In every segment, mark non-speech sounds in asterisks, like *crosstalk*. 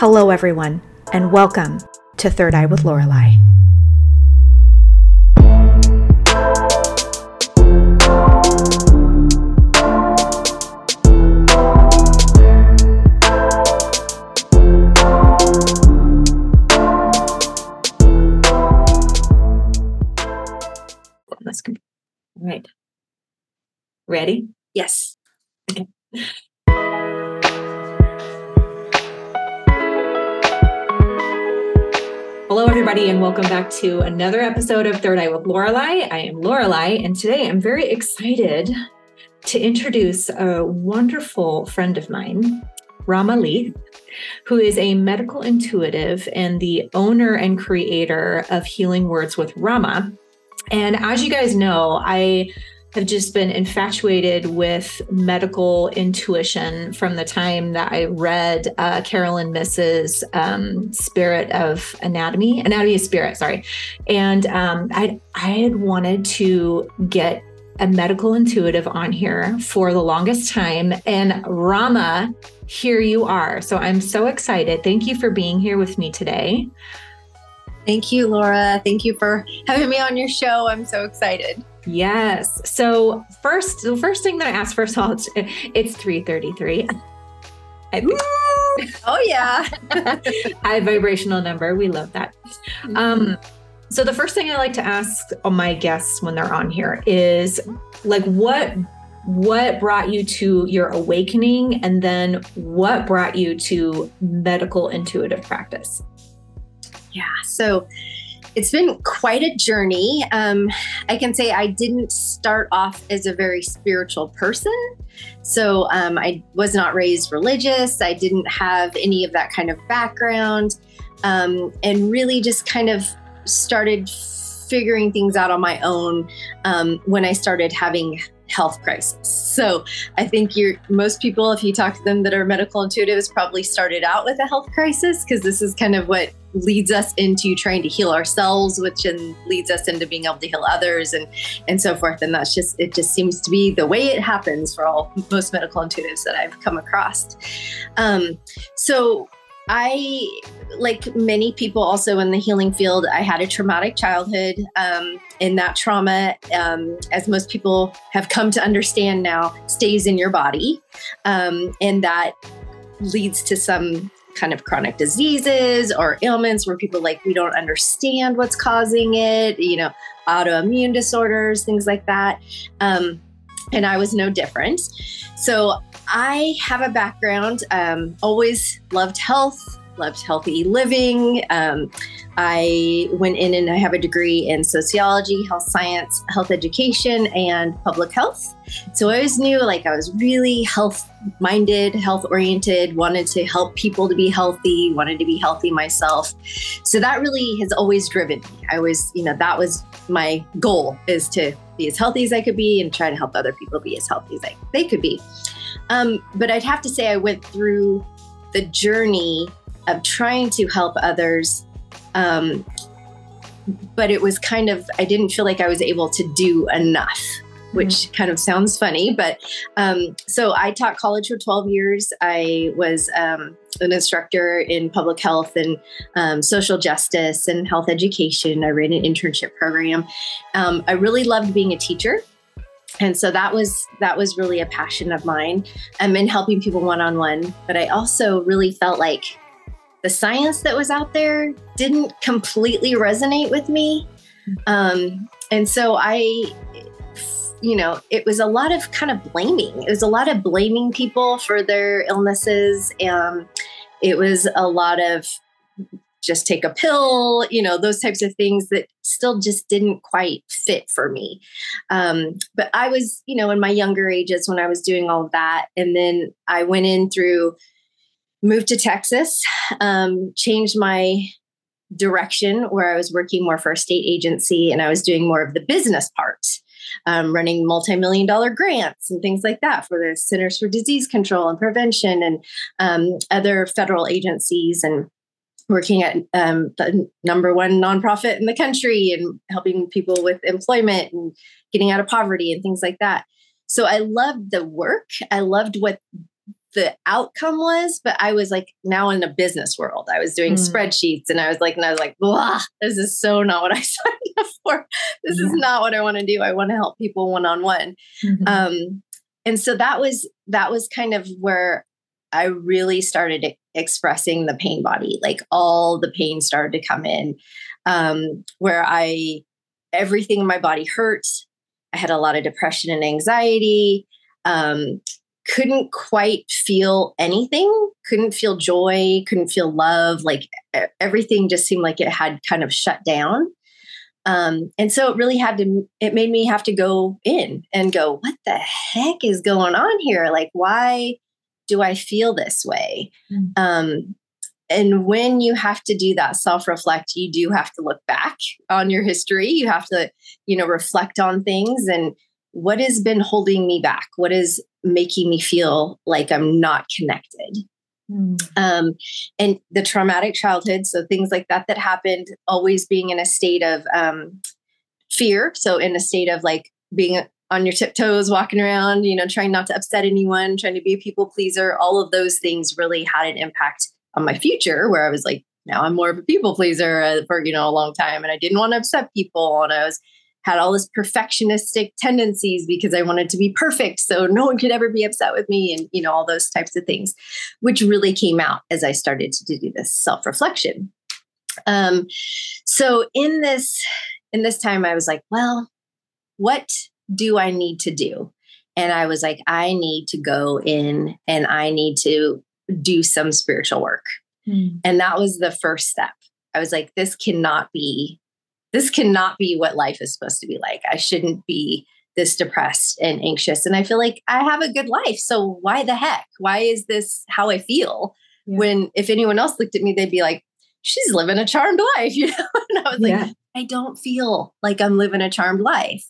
Hello, everyone, and welcome to Third Eye with Lorelei. Let's go. All right. Ready? Yes. Hello, everybody, and welcome back to another episode of Third Eye with Lorelei. I am Lorelei, and today I'm very excited to introduce a wonderful friend of mine, Ramah Leith, who is a medical intuitive and the owner and creator of Healing Words with Ramah. And as you guys know, I have just been infatuated with medical intuition from the time that I read uh, Caroline Myss's um, Spirit of Anatomy, Anatomy of Spirit, sorry. And um, I, I had wanted to get a medical intuitive on here for the longest time. And Ramah, here you are. So I'm so excited. Thank you for being here with me today. Thank you, Laura. Thank you for having me on your show. I'm so excited. Yes. So first, the first thing that I asked first *laughs* of all, it's, it's 333. *laughs* I. Oh yeah. *laughs* high vibrational number. We love that. Um, so the first thing I like to ask my guests when they're on here is like what what brought you to your awakening and then what brought you to medical intuitive practice? Yeah. So it's been quite a journey. Um, I can say I didn't start off as a very spiritual person. So um, I was not raised religious. I didn't have any of that kind of background. Um, and really just kind of started figuring things out on my own um, when I started having health crisis. So I think you're most people, if you talk to them that are medical intuitives, probably started out with a health crisis because this is kind of what leads us into trying to heal ourselves, which then leads us into being able to heal others and and so forth. And that's just it just seems to be the way it happens for all most medical intuitives that I've come across. Um, so I, like many people also in the healing field, I had a traumatic childhood. Um, and that trauma, um, as most people have come to understand now, stays in your body. Um, and that leads to some kind of chronic diseases or ailments where people like, we don't understand what's causing it, you know, autoimmune disorders, things like that. Um, and I was no different. So I have a background, um, always loved health, loved healthy living. Um, I went in and I have a degree in sociology, health science, health education, and public health. So I always knew like I was really health minded, health oriented, wanted to help people to be healthy, wanted to be healthy myself. So that really has always driven me. I was, you know, that was my goal is to be as healthy as I could be and try to help other people be as healthy as they could be. Um, but I'd have to say I went through the journey of trying to help others. Um, but it was kind of, I didn't feel like I was able to do enough, which mm-hmm. kind of sounds funny. But um, so I taught college for 12 years. I was um, an instructor in public health and um, social justice and health education. I ran an internship program. Um, I really loved being a teacher and so that was that was really a passion of mine um, in helping people one-on-one. But i also really felt like the science that was out there didn't completely resonate with me. Um, and so i you know it was a lot of kind of blaming. It was a lot of blaming people for their illnesses. Um, it was a lot of just take a pill, you know, those types of things that still just didn't quite fit for me. Um, but I was, you know, in my younger ages when I was doing all of that. And then I went in through, moved to Texas, um, changed my direction where I was working more for a state agency and I was doing more of the business part. Um, running multi-million dollar grants and things like that for the Centers for Disease Control and Prevention and um, other federal agencies and working at um, the number one nonprofit in the country and helping people with employment and getting out of poverty and things like that. So I loved the work. I loved what the outcome was, but I was like now in a business world. I was doing mm. spreadsheets and I was like, and I was like, blah, this is so not what I *laughs* signed up for. This yeah. is not what I want to do. I want to help people one on one. Um, and so that was that was kind of where I really started expressing the pain body. Like all the pain started to come in, um, where I everything in my body hurt. I had a lot of depression and anxiety. Um, couldn't quite feel anything, couldn't feel joy, couldn't feel love. Like everything just seemed like it had kind of shut down. Um, and so it really had to, it made me have to go in and go, what the heck is going on here? Like, why do I feel this way? Mm-hmm. Um, and when you have to do that self reflect, you do have to look back on your history. You have to, you know, reflect on things and what has been holding me back? What is making me feel like I'm not connected? Mm. Um, and the traumatic childhood, so things like that that happened, always being in a state of um, fear. So, in a state of like being on your tiptoes, walking around, you know, trying not to upset anyone, trying to be a people pleaser, all of those things really had an impact on my future where I was like, now I'm more of a people pleaser uh, for, you know, a long time. And I didn't want to upset people. And I was had all this perfectionistic tendencies because I wanted to be perfect. So no one could ever be upset with me and, you know, all those types of things, which really came out as I started to do this self reflection. Um, so in this, in this time, I was like, well, what do I need to do? And I was like, I need to go in and I need to do some spiritual work. Mm. And that was the first step. I was like, this cannot be this cannot be what life is supposed to be like. I shouldn't be this depressed and anxious. And I feel like I have a good life. So why the heck? Why is this how I feel? Yeah. When if anyone else looked at me, they'd be like, she's living a charmed life, *laughs* you know? And I was like. I don't feel like I'm living a charmed life.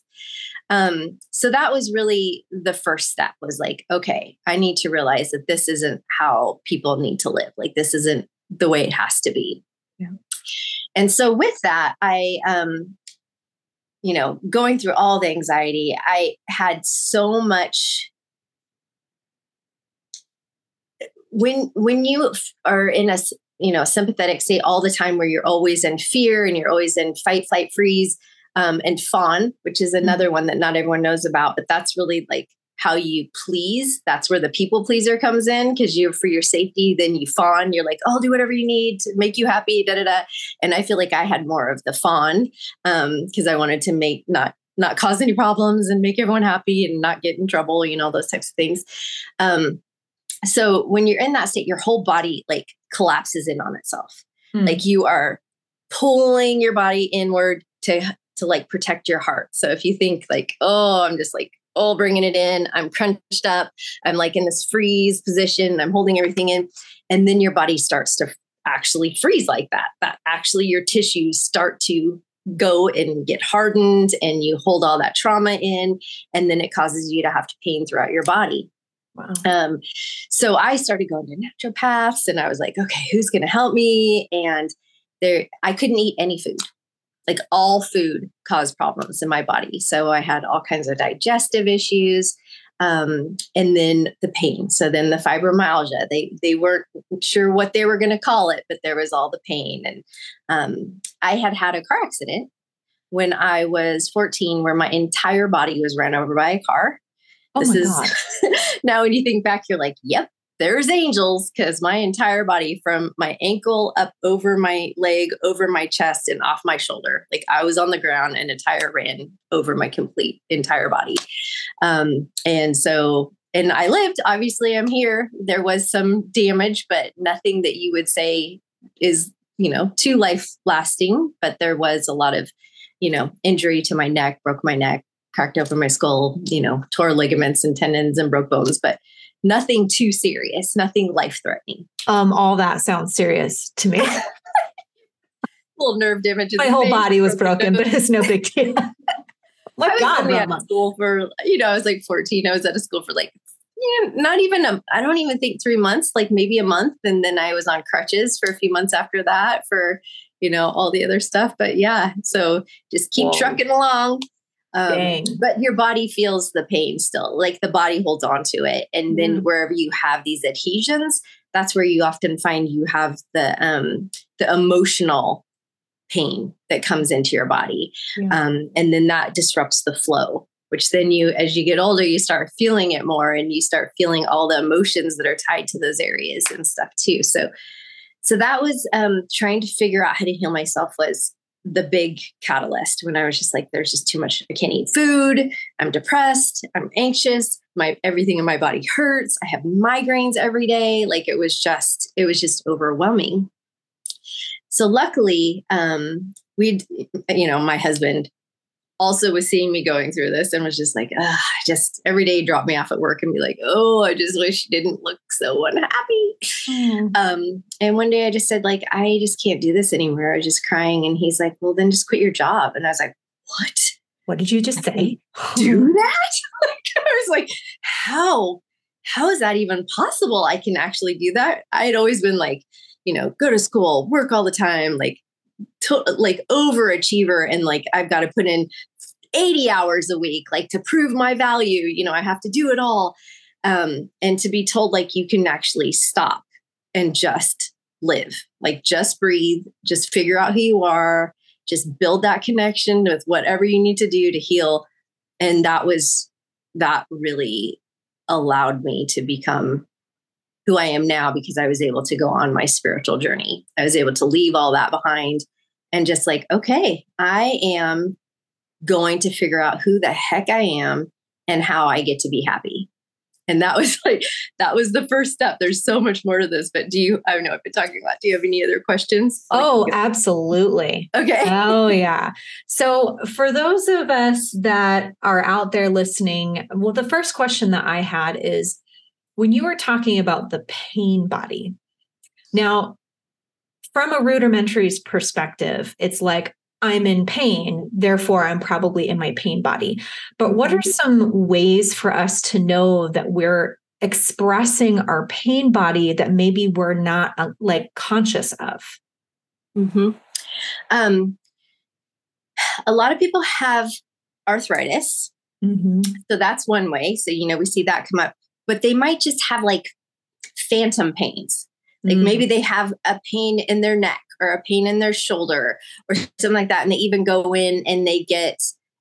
Um, so that was really the first step was like, okay, I need to realize that this isn't how people need to live. Like this isn't the way it has to be. Yeah. And so with that, I um you know, going through all the anxiety, I had so much when when you are in a you know sympathetic state all the time where you're always in fear and you're always in fight flight freeze um, and fawn which is mm-hmm. another one that not everyone knows about but that's really like how you please. That's where the people pleaser comes in because you're for your safety, then you fawn. You're like, oh, I'll do whatever you need to make you happy, da da da. And I feel like I had more of the fawn because um, I wanted to make not not cause any problems and make everyone happy and not get in trouble, you know, those types of things. Um, so when you're in that state, your whole body like collapses in on itself. Mm. Like you are pulling your body inward to to like protect your heart. So if you think like, oh, I'm just like all bringing it in. I'm crunched up. I'm like in this freeze position. I'm holding everything in. And then your body starts to actually freeze like that. That actually your tissues start to go and get hardened and you hold all that trauma in. And then it causes you to have to pain throughout your body. Wow. Um, so I started going to naturopaths and I was like, okay, who's going to help me? And there, I couldn't eat any food like all food caused problems in my body. So I had all kinds of digestive issues. Um, and then the pain. So then the fibromyalgia. They they weren't sure what they were going to call it, but there was all the pain. And um, I had had a car accident when I was 14, where my entire body was ran over by a car. Oh this is *laughs* now when you think back, you're like, yep, there's angels because my entire body from my ankle up over my leg over my chest and off my shoulder. Like i was on the ground and a tire ran over my complete entire body. Um, and so and i lived. Obviously i'm here. There was some damage but nothing that you would say is you know too life lasting but there was a lot of you know injury to my neck broke my neck cracked open my skull you know tore ligaments and tendons and broke bones. But nothing too serious, nothing life threatening. Um, all that sounds serious to me. *laughs* little nerve damage. My whole body was broken, but it's no big deal. *laughs* My I was God, at school for you know I was like 14. I was at a school for like yeah, not even a I don't even think three months, like maybe a month, and then I was on crutches for a few months after that for you know all the other stuff. But yeah, so just keep Whoa. trucking along. Um, but your body feels the pain still, like the body holds on to it. And then mm. wherever you have these adhesions, that's where you often find you have the um, the emotional pain that comes into your body, yeah. um, and then that disrupts the flow. Which then you, as you get older, you start feeling it more, and you start feeling all the emotions that are tied to those areas and stuff too. So, so that was um, trying to figure out how to heal myself was the big catalyst when I was just like, there's just too much. I can't eat food. I'm depressed. I'm anxious. My everything in my body hurts. I have migraines every day. Like it was just, it was just overwhelming. So luckily, um, we'd, you know, my husband also was seeing me going through this and was just like, ah, just every day drop me off at work and be like, oh, I just wish you didn't look so unhappy. Mm. Um, and one day I just said, like, I just can't do this anymore. I was just crying. And he's like, well, then just quit your job. And I was like, what? What did you just say? Do that? *laughs* like, I was like, how? How is that even possible? I can actually do that. I had always been like, you know, go to school, work all the time, like to, like overachiever and like I've got to put in 80 hours a week like to prove my value you know i have to do it all um and to be told like you can actually stop and just live like just breathe just figure out who you are just build that connection with whatever you need to do to heal and that was that really allowed me to become who I am now because I was able to go on my spiritual journey. I was able to leave all that behind and just like, okay, I am going to figure out who the heck I am and how I get to be happy. And that was *laughs* like, that was the first step. There's so much more to this, but do you, I don't know, I've been talking a lot. Do you have any other questions? Oh, absolutely. Okay. oh, yeah. So, for those of us that are out there listening, well, the first question that I had is when you were talking about the pain body. Now, from a rudimentary perspective, it's like, I'm in pain, therefore I'm probably in my pain body. But what are mm-hmm. some ways for us to know that we're expressing our pain body that maybe we're not uh, like conscious of? Mm-hmm. Um, a lot of people have arthritis. Mm-hmm. So that's one way. So, you know, we see that come up, but they might just have like phantom pains. Like mm. maybe they have a pain in their neck or a pain in their shoulder or something like that. And they even go in and they get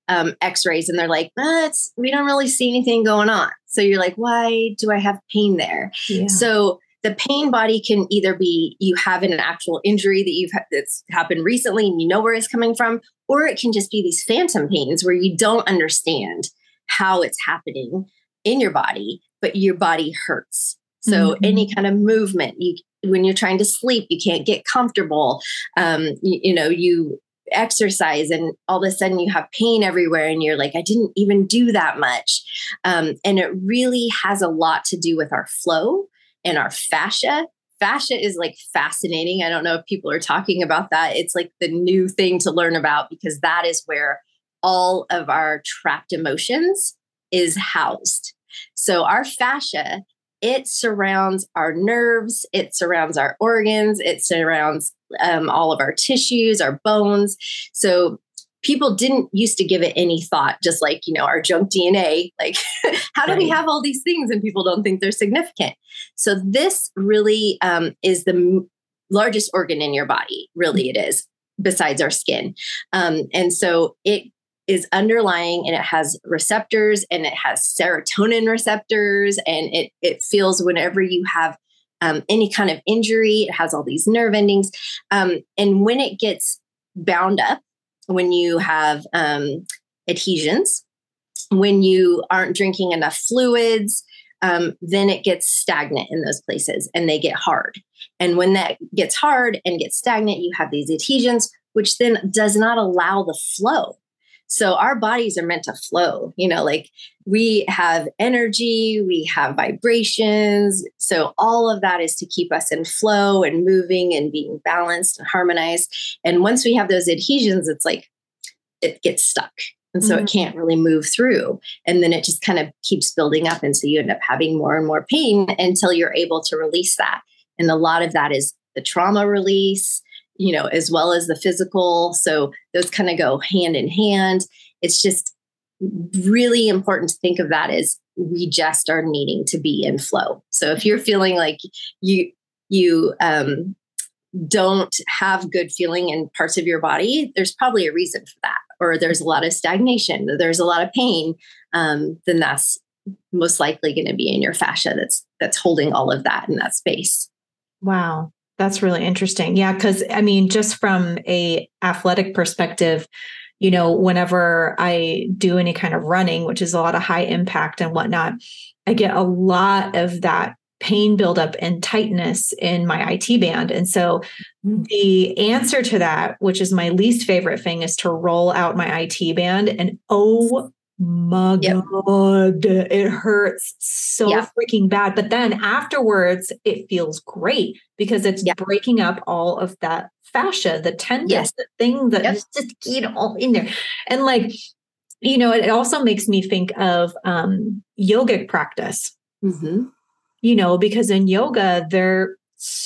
um, x-rays and they're like, eh, we don't really see anything going on. So you're like, why do I have pain there? Yeah. So the pain body can either be you have an actual injury that you've that's happened recently and you know where it's coming from, or it can just be these phantom pains where you don't understand how it's happening in your body, but your body hurts. So mm-hmm. any kind of movement, you when you're trying to sleep, you can't get comfortable. Um, you, you know, you exercise and all of a sudden you have pain everywhere and you're like i didn't even do that much. Um, and it really has a lot to do with our flow and our fascia. Fascia is like fascinating. I don't know if people are talking about that. It's like the new thing to learn about because that is where all of our trapped emotions is housed. So our fascia it surrounds our nerves, it surrounds our organs, it surrounds um, all of our tissues, our bones. So people didn't used to give it any thought, just like, you know, our junk DNA. Like, *laughs* how do right. we have all these things and people don't think they're significant? So, this really um, is the m- largest organ in your body, really, it is, besides our skin. Um, and so, it is underlying and it has receptors and it has serotonin receptors and it it feels whenever you have um, any kind of injury it has all these nerve endings. Um, and when it gets bound up when you have um, adhesions when you aren't drinking enough fluids um, then it gets stagnant in those places and they get hard. And when that gets hard and gets stagnant you have these adhesions which then does not allow the flow so our bodies are meant to flow, you know, like we have energy, we have vibrations. So all of that is to keep us in flow and moving and being balanced and harmonized. And once we have those adhesions, it's like it gets stuck. And so mm-hmm. it can't really move through. And then it just kind of keeps building up. And so you end up having more and more pain until you're able to release that. And a lot of that is the trauma release you know, as well as the physical. So those kind of go hand in hand. It's just really important to think of that as we just are needing to be in flow. So if you're feeling like you you um, don't have good feeling in parts of your body, there's probably a reason for that, or there's a lot of stagnation, there's a lot of pain. Um, then that's most likely going to be in your fascia that's that's holding all of that in that space. Wow, that's really interesting. Yeah, because I mean, just from a athletic perspective, you know, whenever I do any kind of running, which is a lot of high impact and whatnot, I get a lot of that pain buildup and tightness in my IT band. And so mm-hmm. the answer to that, which is my least favorite thing, is to roll out my IT band. And oh my yep. God, it hurts so yep. freaking bad. But then afterwards, it feels great because it's yep. breaking up all of that fascia, the tendon, yes. the thing that is just, you know, all in there. And like, you know, it also makes me think of um, yogic practice. Mm-hmm. You know, because in yoga, they're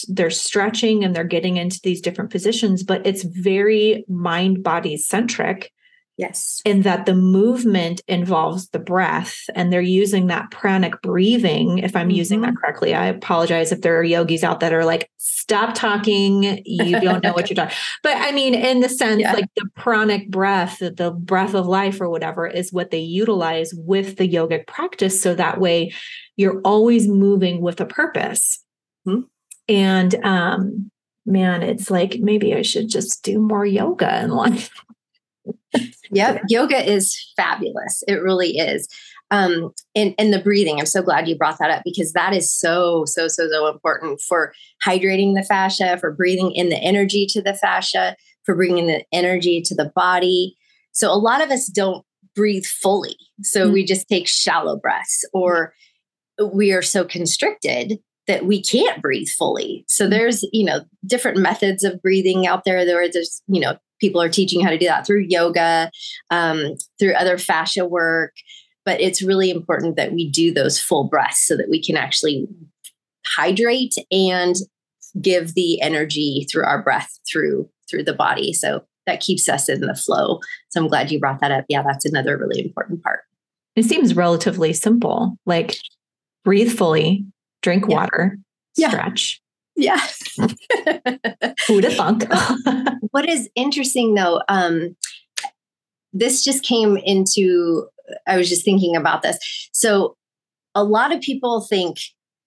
they're stretching and they're getting into these different positions, but it's very mind body centric Yes. In that the movement involves the breath and they're using that pranic breathing. If I'm mm-hmm. using that mm-hmm. correctly, I apologize if there are yogis out that are like, stop talking. You don't know what you're talking. *laughs* But I mean, in the sense, yeah. like the pranic breath, the breath of life or whatever is what they utilize with the yogic practice. So that way you're always moving with a purpose. Mm-hmm. And um, man, it's like maybe I should just do more yoga in life. Yep. Yoga is fabulous. It really is. Um, and, and the breathing, I'm so glad you brought that up because that is so, so, so, so important for hydrating the fascia, for breathing in the energy to the fascia, for bringing the energy to the body. So a lot of us don't breathe fully. So mm-hmm. we just take shallow breaths or we are so constricted that we can't breathe fully. So mm. there's, you know, different methods of breathing out there. There are just, you know, people are teaching how to do that through yoga, um, through other fascia work. But it's really important that we do those full breaths so that we can actually hydrate and give the energy through our breath through through the body. So that keeps us in the flow. So I'm glad you brought that up. Yeah, that's another really important part. It seems relatively simple. Like breathe fully, drink yeah. water, yeah. stretch, yeah. *laughs* Who'd have thunk? *laughs* what is interesting though, um, this just came into, I was just thinking about this. So a lot of people think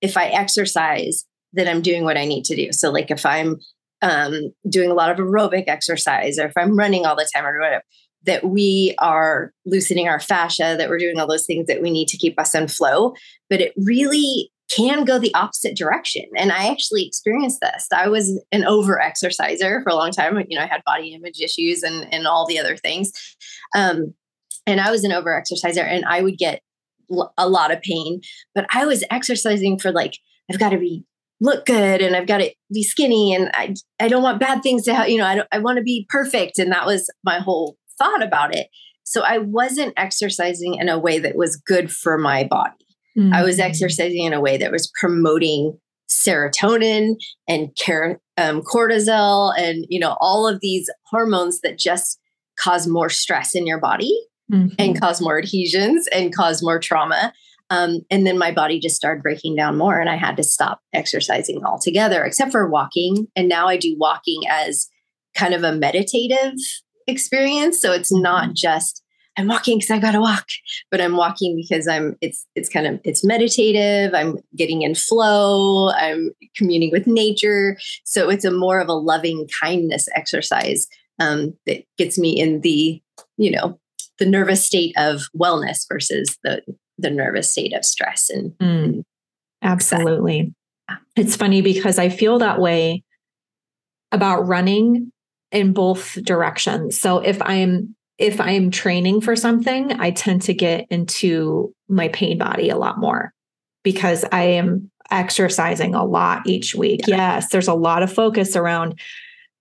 if I exercise, that I'm doing what I need to do. So, like if I'm um, doing a lot of aerobic exercise or if I'm running all the time or whatever, that we are loosening our fascia, that we're doing all those things that we need to keep us in flow. But it really can go the opposite direction. And I actually experienced this. I was an over exerciser for a long time. You know, I had body image issues and, and all the other things. Um, and I was an over exerciser and I would get l- a lot of pain, but I was exercising for like, I've got to be look good and I've got to be skinny and I, I don't want bad things to happen. you know, I, I want to be perfect. And that was my whole thought about it. So I wasn't exercising in a way that was good for my body. Mm-hmm. I was mm-hmm. exercising in a way that was promoting serotonin and um, cortisol and you know all of these hormones that just cause more stress in your body mm-hmm. and cause more adhesions and cause more trauma um, and then my body just started breaking down more and i had to stop exercising altogether except for walking and now i do walking as kind of a meditative experience so it's not mm-hmm. just I'm walking because I gotta walk, but I'm walking because I'm it's it's kind of it's meditative. I'm getting in flow. I'm communing with nature. So it's a more of a loving kindness exercise um, that gets me in the you know the nervous state of wellness versus the the nervous state of stress and, mm, and absolutely. It's funny because I feel that way about running in both directions. So if I'm if I'm training for something, I tend to get into my pain body a lot more because I am exercising a lot each week. Yeah. Yes, there's a lot of focus around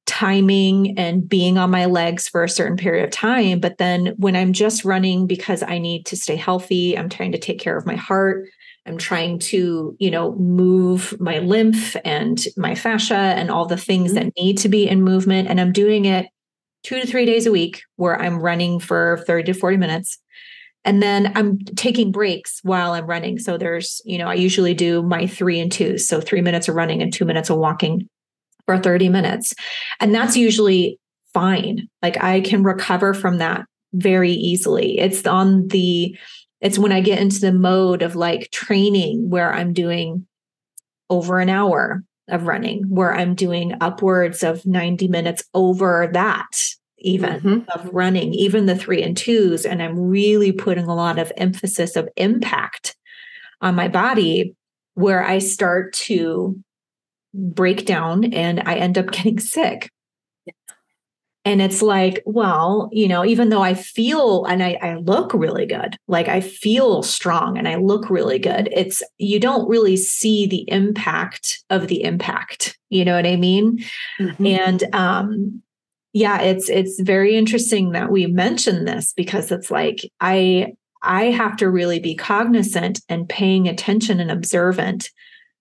timing and being on my legs for a certain period of time. But then when I'm just running because I need to stay healthy, I'm trying to take care of my heart. I'm trying to, you know, move my lymph and my fascia and all the things mm-hmm. that need to be in movement. And I'm doing it two to three days a week where I'm running for 30 to 40 minutes. and then I'm taking breaks while I'm running. So there's, you know, I usually do my three and two. So three minutes of running and two minutes of walking for 30 minutes. And that's usually fine. Like I can recover from that very easily. It's on the, it's when I get into the mode of like training where I'm doing over an hour of running, where I'm doing upwards of 90 minutes over that even mm-hmm. of running, even the three and twos. And I'm really putting a lot of emphasis of impact on my body where I start to break down and I end up *laughs* getting sick. And it's like, well, you know, even though I feel and I, I, look really good, like I feel strong and I look really good, it's you don't really see the impact of the impact. You know what I mean? Mm-hmm. And um, yeah, it's it's very interesting that we mention this because it's like I I have to really be cognizant and paying attention and observant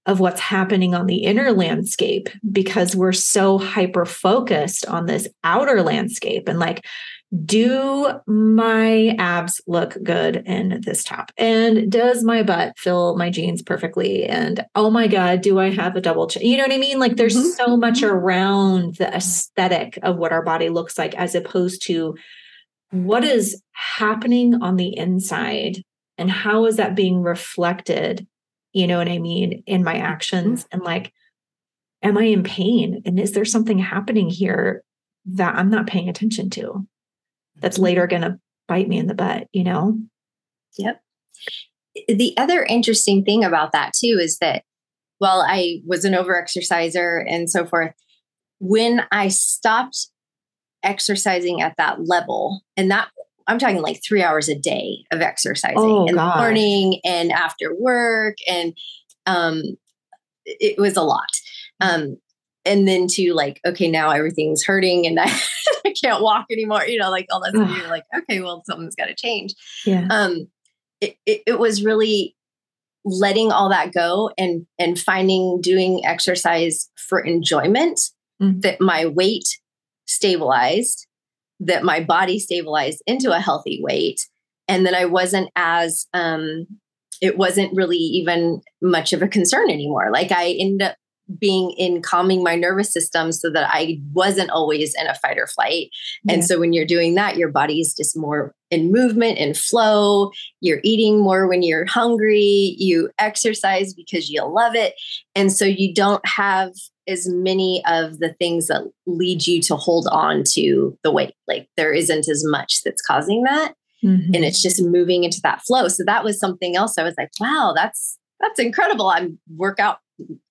of what's happening on the inner landscape because we're so hyper focused on this outer landscape and like do my abs look good in this top? And does my butt fill my jeans perfectly? And oh my God, do I have a double chin? You know what I mean? Like there's mm-hmm. so much mm-hmm. around the aesthetic of what our body looks like as opposed to what is happening on the inside and how is that being reflected? You know what I mean? In my actions and like, am I in pain? And is there something happening here that I'm not paying attention to? that's mm-hmm. later going to bite me in the butt, you know? Yep. The other interesting thing about that too is that while I was an overexerciser and so forth, when I stopped exercising at that level, and that I'm talking like three hours a day of exercising oh, in the morning and after work, and um, it was a lot. Um, and then to like, okay, now everything's hurting and I, *laughs* I can't walk anymore, you know, like all that stuff. You're like, okay, well, something's got to change. Yeah. Um, it, it, it was really letting all that go and and finding doing exercise for enjoyment mm. that my weight stabilized that my body stabilized into a healthy weight. And that i wasn't as um it wasn't really even much of a concern anymore. Like i ended up being in calming my nervous system so that I wasn't always in a fight or flight. Yeah. And so when you're doing that, your body's just more in movement and flow. You're eating more when you're hungry. You exercise because you love it. And so you don't have as many of the things that lead you to hold on to the weight. Like there isn't as much that's causing that. Mm-hmm. And it's just moving into that flow. So that was something else. I was like, wow, that's that's incredible. I work out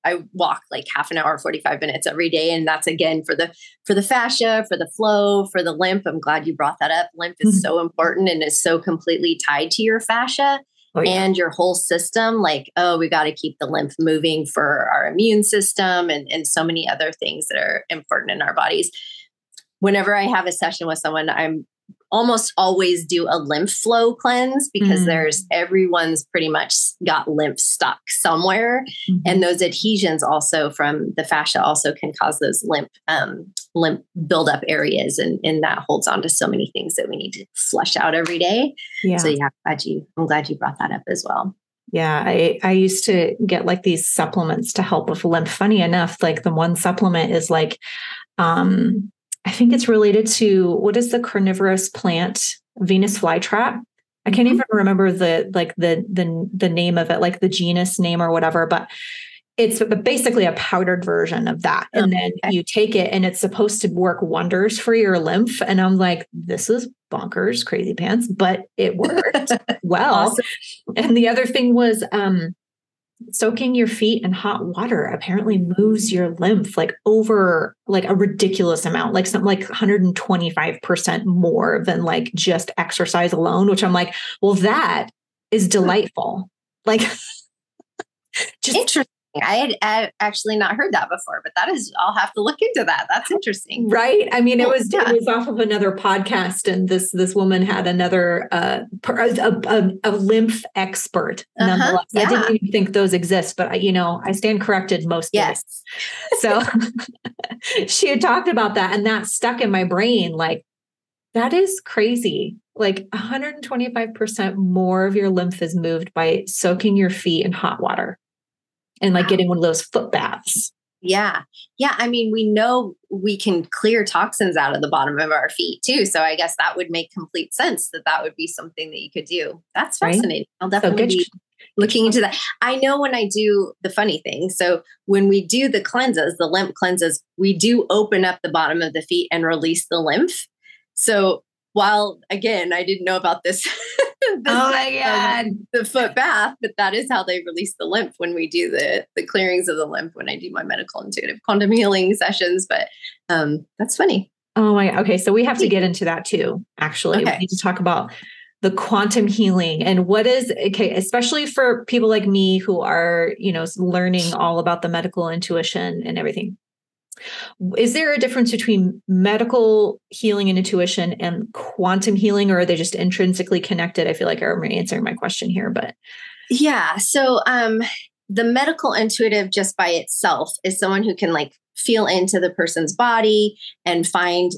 I walk like half an hour, 45 minutes every day. And that's again for the for the fascia, for the flow, for the lymph. I'm glad you brought that up. Lymph is mm-hmm. so important and is so completely tied to your fascia. Oh, yeah. and your whole system like oh we got to keep the lymph moving for our immune system and, and so many other things that are important in our bodies whenever i have a session with someone i'm almost always do a lymph flow cleanse because mm there's everyone's pretty much got lymph stuck somewhere mm-hmm. and those adhesions also from the fascia also can cause those lymph um, lymph buildup areas and, and that holds on to so many things that we need to flush out every day yeah. so yeah glad you i'm glad you brought that up as well yeah, I, I used to get like these supplements to help with lymph. Funny enough, like the one supplement is like um I think it's related to what is the carnivorous plant Venus flytrap. I can't mm-hmm. even remember the like the the the name of it, like the genus name or whatever, but it's basically a powdered version of that. And then you take it and it's supposed to work wonders for your lymph. And I'm like, this is bonkers, crazy pants, but it worked *laughs* well. Awesome. And the other thing was um soaking your feet in hot water apparently moves your lymph like over like a ridiculous amount like something like 125% more than like just exercise alone which i'm like well that is delightful. Like *laughs* just I had actually not heard that before, but that is, I'll have to look into that. That's interesting. Right. I mean, it was, yeah. it was off of another podcast and this, this woman had another, uh, a, a, a lymph expert. Uh-huh. Nonetheless. Yeah. I didn't even think those exist, but I, you know, I stand corrected most yes. days. So *laughs* she had talked about that and that stuck in my brain. Like, That is crazy. Like 125% more of your lymph is moved by soaking your feet in hot water and like getting one of those foot baths. Yeah. Yeah. I mean, we know we can clear toxins out of the bottom of our feet too. So I guess that would make complete sense that that would be something that you could do. That's fascinating. Right? I'll definitely so be looking into that. I know when I do the funny thing. So when we do the cleanses, the lymph cleanses, we do open up the bottom of the feet and release the lymph. So while again, I didn't know about this. *laughs* *laughs* this oh my god, um, the foot bath, but that is how they release the lymph when we do the the clearings of the lymph when I do my medical intuitive quantum healing sessions. But um, that's funny. Oh my, okay. So we have to get into that too. Actually, okay. we need to talk about the quantum healing and what is okay especially for people like me who are you know learning all about the medical intuition and everything is there a difference between medical healing and intuition and quantum healing, or are they just intrinsically connected? I feel like I'm answering my question here, but yeah. So um the medical intuitive just by itself is someone who can like feel into the person's body and find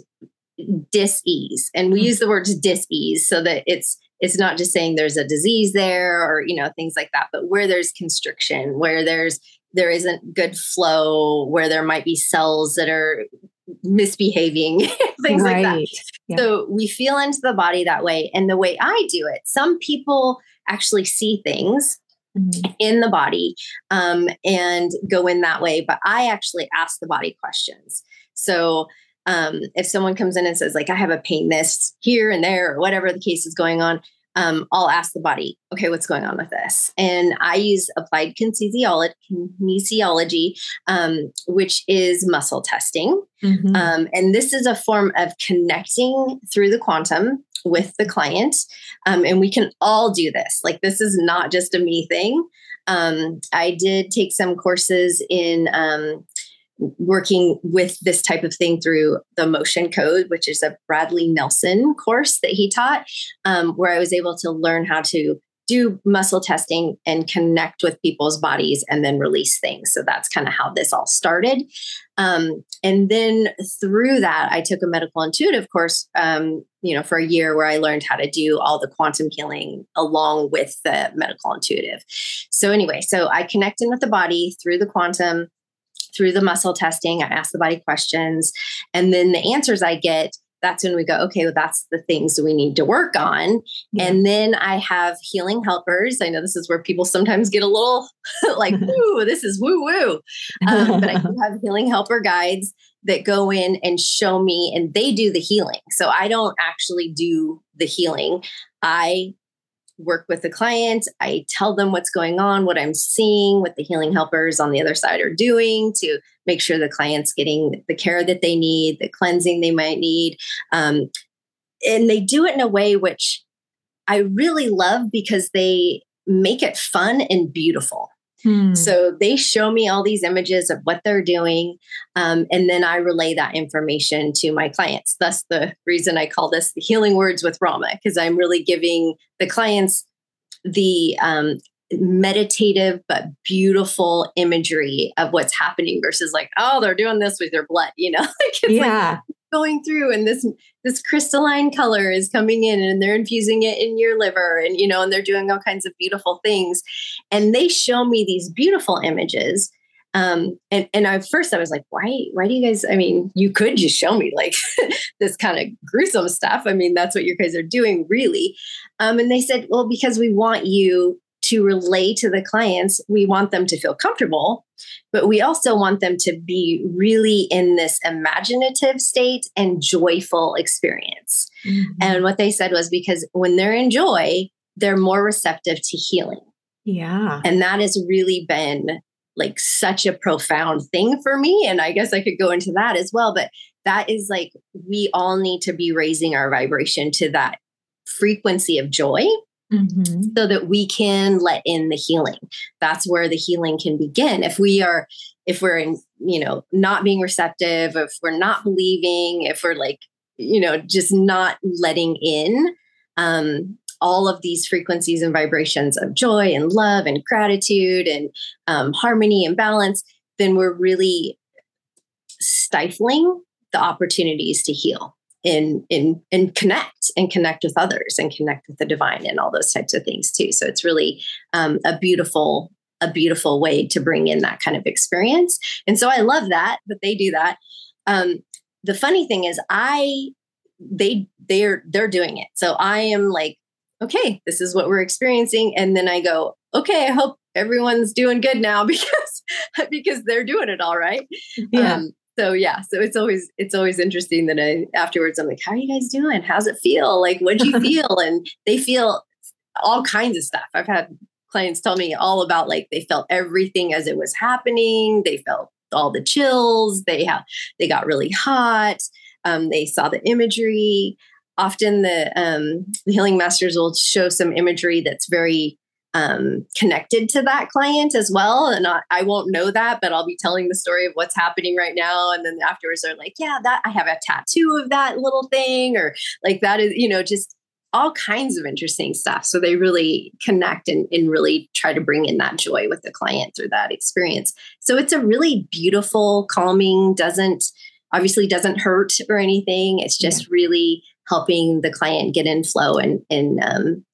dis-ease. And we mm-hmm. use the word dis-ease so that it's it's not just saying there's a disease there or you know things like that but where there's constriction where there's there isn't good flow where there might be cells that are misbehaving *laughs* things right. like that yeah. so we feel into the body that way and the way i do it some people actually see things mm-hmm. in the body um, and go in that way but i actually ask the body questions so um, if someone comes in and says like i have a pain this here and there or whatever the case is going on um, I'll ask the body, okay, what's going on with this? And I use applied kinesiology, kinesiology um, which is muscle testing. Mm-hmm. Um, and this is a form of connecting through the quantum with the client. Um, and we can all do this. Like, this is not just a me thing. Um, I did take some courses in um, working with this type of thing through the Emotion Code which is a bradley nelson course that he taught um, where i was able to learn how to do muscle testing and connect with people's bodies and then release things. So that's kind of how this all started. Um, and then through that i took a medical intuitive course um, you know for a year where i learned how to do all the quantum healing along with the medical intuitive. So anyway so i connected with the body through the quantum through the muscle testing. I ask the body questions. And then the answers I get, that's when we go, okay, well, that's the things we need to work on. Yeah. And then I have healing helpers. I know this is where people sometimes get a little *laughs* like, *laughs* ooh, this is woo woo. Um, but I do *laughs* have healing helper guides that go in and show me, and they do the healing. So I don't actually do the healing. I work with the client. I tell them what's going on, what I'm seeing, what the healing helpers on the other side are doing to make sure the client's getting the care that they need, the cleansing they might need. Um, and they do it in a way which I really love because they make it fun and beautiful. Hmm. So they show me all these images of what they're doing. Um, and then I relay that information to my clients. That's the reason I call this the healing words with Ramah, because I'm really giving the clients the um, meditative but beautiful imagery of what's happening versus like, oh, they're doing this with their blood, you know? *laughs* like yeah. Like, going through and this this crystalline color is coming in and they're infusing it in your liver and you know and they're doing all kinds of beautiful things and they show me these beautiful images um, and and at first I was like, why why do you guys? I mean, you could just show me like *laughs* this kind of gruesome stuff. I mean, that's what you guys are doing, really. Um, and they said, well, because we want you to relay to the clients, we want them to feel comfortable, but we also want them to be really in this imaginative state and joyful experience. Mm-hmm. And what they said was because when they're in joy, they're more receptive to healing. Yeah. And that has really been like such a profound thing for me. And I guess I could go into that as well. But that is like, we all need to be raising our vibration to that frequency of joy mm-hmm. so that we can let in the healing. That's where the healing can begin. If we are, if we're in, you know, not being receptive, if we're not believing, if we're like, you know, just not letting in um, all of these frequencies and vibrations of joy and love and gratitude and um, harmony and balance, then we're really stifling the opportunities to heal. In in and connect and connect with others and connect with the divine and all those types of things too. So it's really um, a beautiful a beautiful way to bring in that kind of experience. And so i love that that they do that. Um, the funny thing is i they they're they're doing it. So i am like okay this is what we're experiencing. And then i go okay i hope everyone's doing good now *laughs* because because they're doing it all right. Yeah. um, so yeah so it's always it's always interesting that i afterwards i'm like how are you guys doing? How's it feel? Like what do you *laughs* feel? And they feel all kinds of stuff. I've had clients tell me all about like they felt everything as it was happening. They felt all the chills. They have they got really hot. Um, they saw the imagery. Often the um, the healing masters will show some imagery that's very um, connected to that client as well. And I, I, won't know that, but I'll be telling the story of what's happening right now. And then afterwards, they're like, yeah, that I have a tattoo of that little thing, or like that is, you know, just all kinds of interesting stuff. So they really connect and, and really try to bring in that joy with the client through that experience. So it's a really beautiful, calming, doesn't obviously doesn't hurt or anything. It's just yeah. really helping the client get in flow and and um,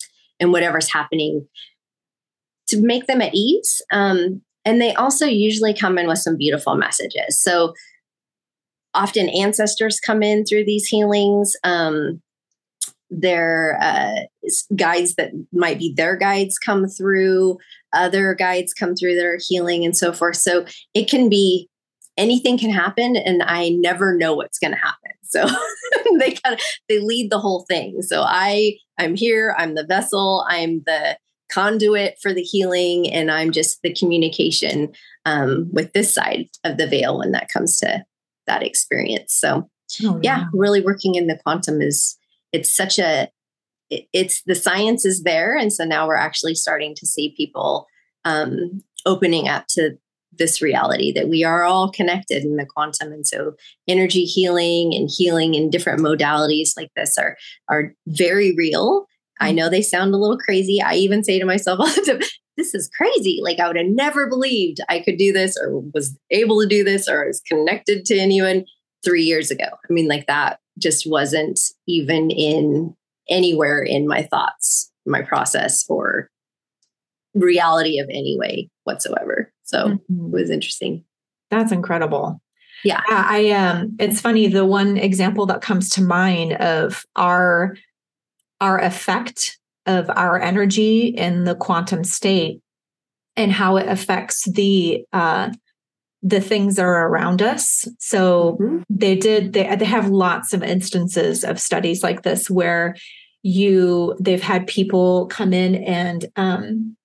and whatever's happening to make them at ease. Um, and they also usually come in with some beautiful messages. So often ancestors come in through these healings. Um, their uh, guides that might be their guides come through, other guides come through that are healing and so forth. So it can be anything can happen, and I never know what's going to happen. So *laughs* they kind of they lead the whole thing. So I I'm here. I'm the vessel. I'm the conduit for the healing and i'm just the communication um, with this side of the veil when that comes to that experience. So oh, yeah. yeah. really working in the quantum is it's such a it, it's the science is there and so now we're actually starting to see people um, opening up to this reality that we are all connected in the quantum. And so energy healing and healing in different modalities like this are are very real I know they sound a little crazy. I even say to myself all the time, this is crazy. Like I would have never believed I could do this or was able to do this or I was connected to anyone three years ago. I mean, like that just wasn't even in anywhere in my thoughts, my process, or reality of any way whatsoever. So mm-hmm. it was interesting. That's incredible. Yeah. yeah. I um it's funny, the one example that comes to mind of our our effect of our energy in the quantum state and how it affects the uh, the things that are around us. So mm-hmm. they did they they have lots of instances of studies like this where you they've had people come in and um,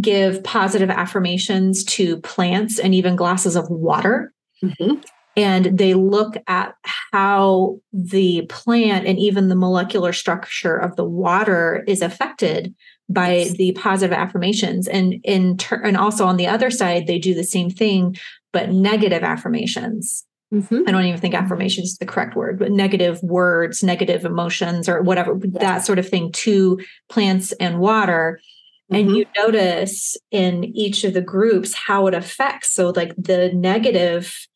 give positive affirmations to plants and even glasses of water. Mm-hmm and they look at how the plant and even the molecular structure of the water is affected by yes. the positive affirmations and in turn and also on the other side they do the same thing but negative affirmations mm-hmm. i don't even think affirmation is the correct word but negative words negative emotions or whatever yes. that sort of thing to plants and water and mm-hmm. you notice in each of the groups how it affects so like the negative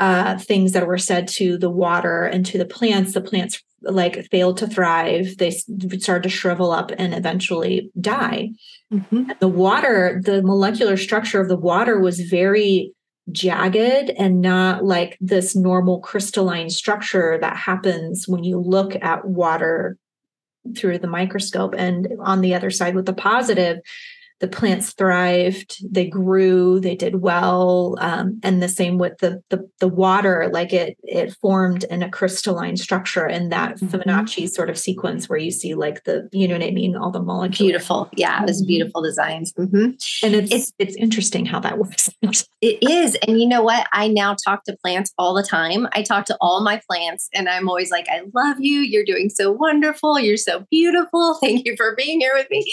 uh, things that were said to the water and to the plants, the plants like failed to thrive. They started to shrivel up and eventually die. Mm-hmm. The water, the molecular structure of the water was very jagged and not like this normal crystalline structure that happens when you look at water through the microscope. And on the other side, with the positive, the plants thrived they grew they did well um, and the same with the, the, the water like it it formed in a crystalline structure in that mm-hmm. fibonacci sort of sequence where you see like the you know what i mean all the molecules. Beautiful. Yeah it was mm-hmm. beautiful designs. Mm-hmm. and it's, it's it's interesting how that *laughs* works. It is. And you know what? I now talk to plants all the time. I talk to all my plants and i'm always like i love you. You're doing so wonderful. You're so beautiful. *laughs* Thank you for being here with me.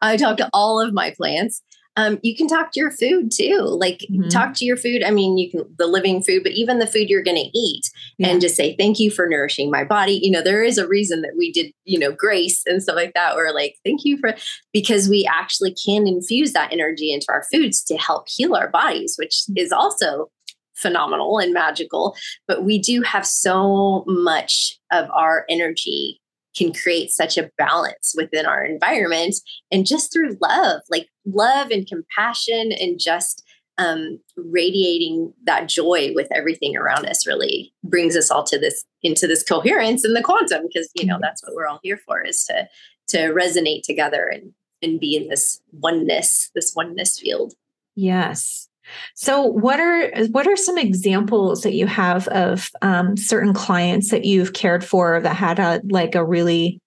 I talk to all of my plants. Um, you can talk to your food too. Like mm-hmm. talk to your food. I mean, you can the living food, but even the food you're going to eat, yeah. and just say thank you for nourishing my body. You know, there is a reason that we did, you know, grace and stuff like that. Or like thank you for because we actually can infuse that energy into our foods to help heal our bodies, which is also phenomenal and magical, but we do have so much of our energy can create such a balance within our environment and just through love, like love and compassion and just um, radiating that joy with everything around us really brings us all to this into this coherence in the quantum because you know mm-hmm. that's what we're all here for is to to resonate together and and be in this oneness this oneness field yes so what are what are some examples that you have of um, certain clients that you've cared for that had a like a really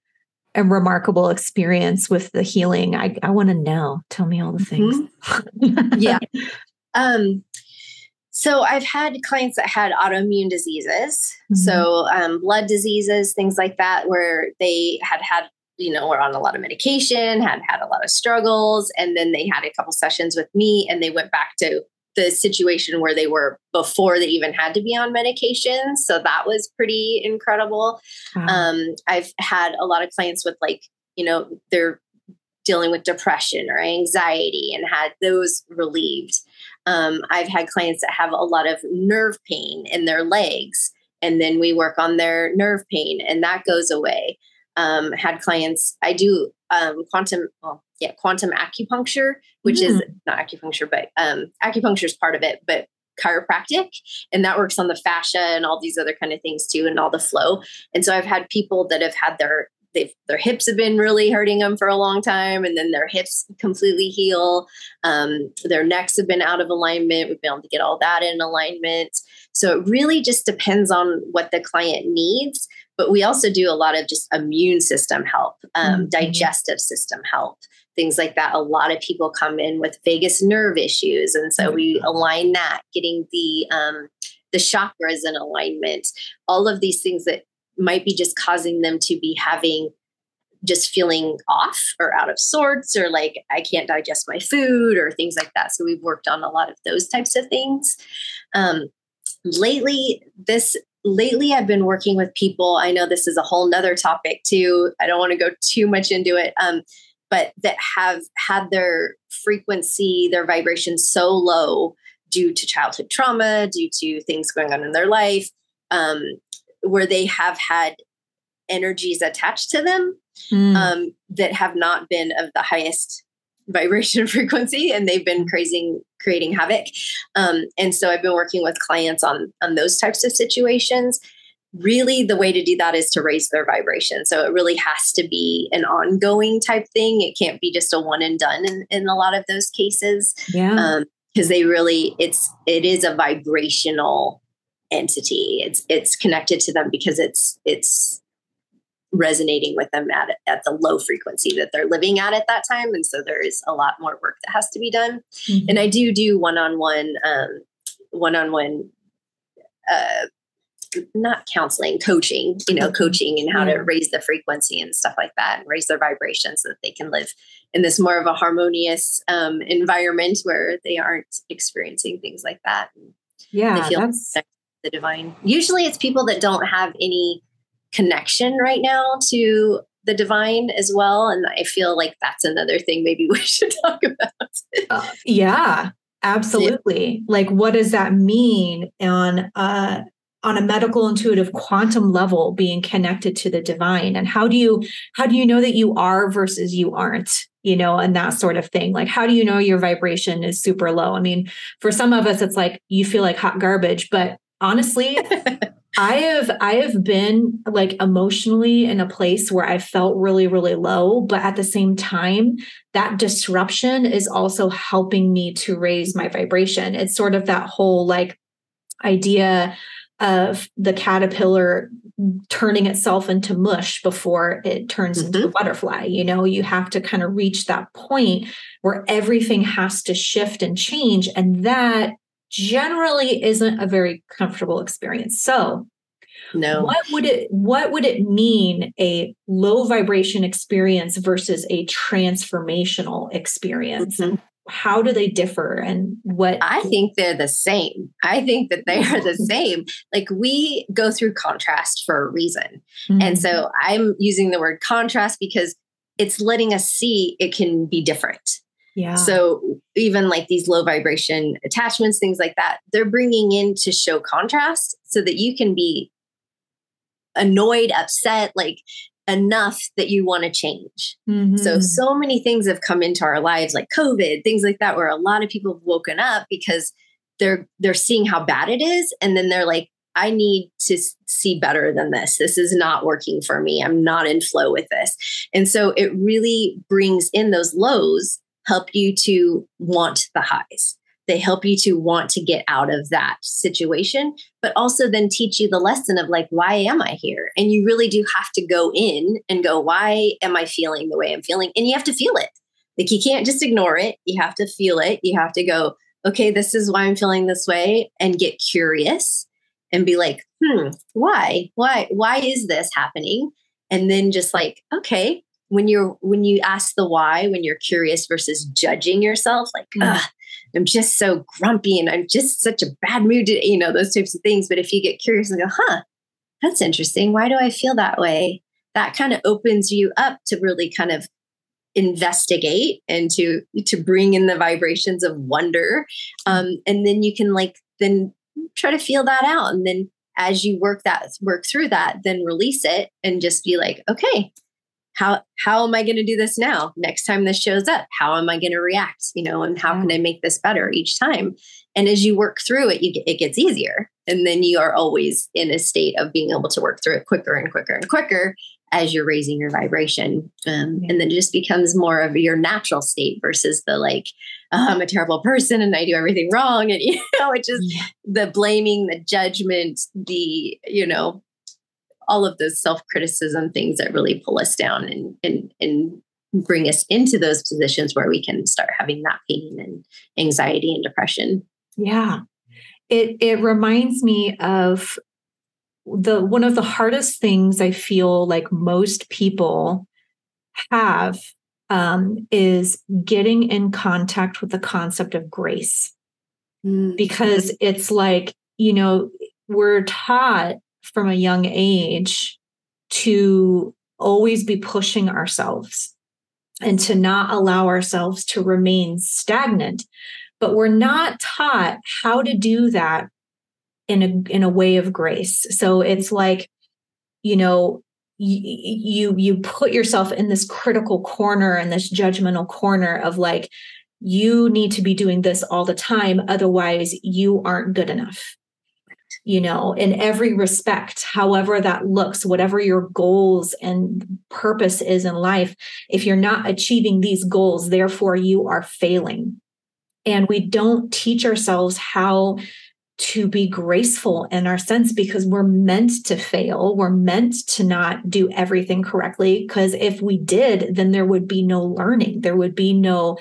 a remarkable experience with the healing? I, I want to know. Tell me all the things. Mm-hmm. *laughs* yeah. Um, so I've had clients that had autoimmune diseases, mm-hmm. so um, blood diseases, things like that, where they had had you know were on a lot of medication, had had a lot of struggles, and then they had a couple sessions with me, and they went back to the situation where they were before they even had to be on medication. So that was pretty incredible. Um, I've had a lot of clients with like you know they're dealing with depression or anxiety and had those relieved. Um, I've had clients that have a lot of nerve pain in their legs, and then we work on their nerve pain, and that goes away. Um, had clients, I do um, quantum, well, yeah, quantum acupuncture, which mm. is not acupuncture, but um, acupuncture is part of it, but chiropractic and that works on the fascia and all these other kind of things too and all the flow. And so i've had people that have had their they've their hips have been really hurting them for a long time and then their hips completely heal. Um, their necks have been out of alignment. We've been able to get all that in alignment. So it really just depends on what the client needs but we also do a lot of just immune system help um, mm-hmm. digestive system help things like that a lot of people come in with vagus nerve issues and so mm-hmm. we align that getting the um, the chakras in alignment all of these things that might be just causing them to be having just feeling off or out of sorts or like I can't digest my food or things like that. So we've worked on a lot of those types of things. Um, lately, this lately I've been working with people. I know this is a whole nother topic too. I don't want to go too much into it. Um, but that have had their frequency, their vibration so low due to childhood trauma, due to things going on in their life, um, where they have had energies attached to them mm. um, that have not been of the highest vibration *laughs* frequency and they've been creating creating havoc. Um, and so i've been working with clients on on those types of situations. Really the way to do that is to raise their vibration. So it really has to be an ongoing type thing. It can't be just a one and done in, in a lot of those cases. Yeah. Because um, they really it's it is a vibrational entity. It's it's connected to them because it's it's resonating with them at at the low frequency that they're living at at that time, and so there is a lot more work that has to be done. Mm-hmm. And I do do one on one one on one not counseling, coaching, you know, mm-hmm. coaching and how yeah. to raise the frequency and stuff like that and raise their vibration so that they can live in this more of a harmonious um, environment where they aren't experiencing things like that. yeah, they feel that's, the divine. Usually it's people that don't have any connection right now to the divine as well. And I feel like that's another thing maybe *laughs* we should talk about. uh, yeah, absolutely. Yeah. Like, what does that mean on uh, on a medical intuitive quantum level being connected to the divine and how do you how do you know that you are versus you aren't you know and that sort of thing like how do you know your vibration is super low i mean for some of us it's like you feel like hot garbage but honestly *laughs* i have i have been like emotionally in a place where i felt really really low but at the same time that disruption is also helping me to raise my vibration it's sort of that whole like idea of the caterpillar turning itself into mush before it turns mm-hmm. into a butterfly. You know, you have to kind of reach that point where everything has to shift and change. And that generally isn't a very comfortable experience. So, no. What would it what would it mean a low vibration experience versus a transformational experience? Mm-hmm. How do they differ and what I think they're the same. I think that they are the same. Like we go through contrast for a reason. Mm-hmm. And so I'm using the word contrast because it's letting us see it can be different Yeah. So even like these low vibration attachments, things like that, they're bringing in to show contrast so that you can be annoyed, upset, like enough that you want to change. Mm-hmm. So, so many things have come into our lives, like COVID, things like that, where a lot of people have woken up because they're they're seeing how bad it is, and then they're like, I need to see better than this. This is not working for me. I'm not in flow with this. And so it really brings in those lows, help you to want the highs. They help you to want to get out of that situation, but also then teach you the lesson of like, why am I here? And you really do have to go in and go, why am I feeling the way I'm feeling? And you have to feel it. Like you can't just ignore it. You have to feel it. You have to go, okay, this is why I'm feeling this way and get curious and be like, hmm, why? Why? Why is this happening? And then just like, okay, when you're when you ask the why, when you're curious versus judging yourself, like, mm. I'm just so grumpy and I'm just such a bad mood, to, you know, those types of things. But if you get curious and go, huh, that's interesting. Why do I feel that way? That kind of opens you up to really kind of investigate and to to bring in the vibrations of wonder um, and then you can like then try to feel that out and then as you work that work through that then release it and just be like okay how how am i going to do this now next time this shows up how am i going to react you know and how can i make this better each time and as you work through it you get, it gets easier and then you are always in a state of being able to work through it quicker and quicker and quicker as you're raising your vibration um, yeah. and then it just becomes more of your natural state versus the like oh, i'm a terrible person and i do everything wrong and *laughs* you know it's just yeah. the blaming the judgment the you know all of those self-criticism things that really pull us down and and and bring us into those positions where we can start having that pain and anxiety and depression yeah it it reminds me of the one of the hardest things I feel like most people have um, is getting in contact with the concept of grace. Mm. Because it's like, you know, we're taught from a young age to always be pushing ourselves and to not allow ourselves to remain stagnant. But we're not taught how to do that in a in a way of grace. So it's like, you know, you, you you put yourself in this critical corner and this judgmental corner of like you need to be doing this all the time otherwise you aren't good enough you know in every respect however that looks whatever your goals and purpose is in life if you're not achieving these goals therefore you are failing and we don't teach ourselves how to be graceful in our sense because we're meant to fail. We're meant to not do everything correctly. Because if we did, then there would be no learning. There would be no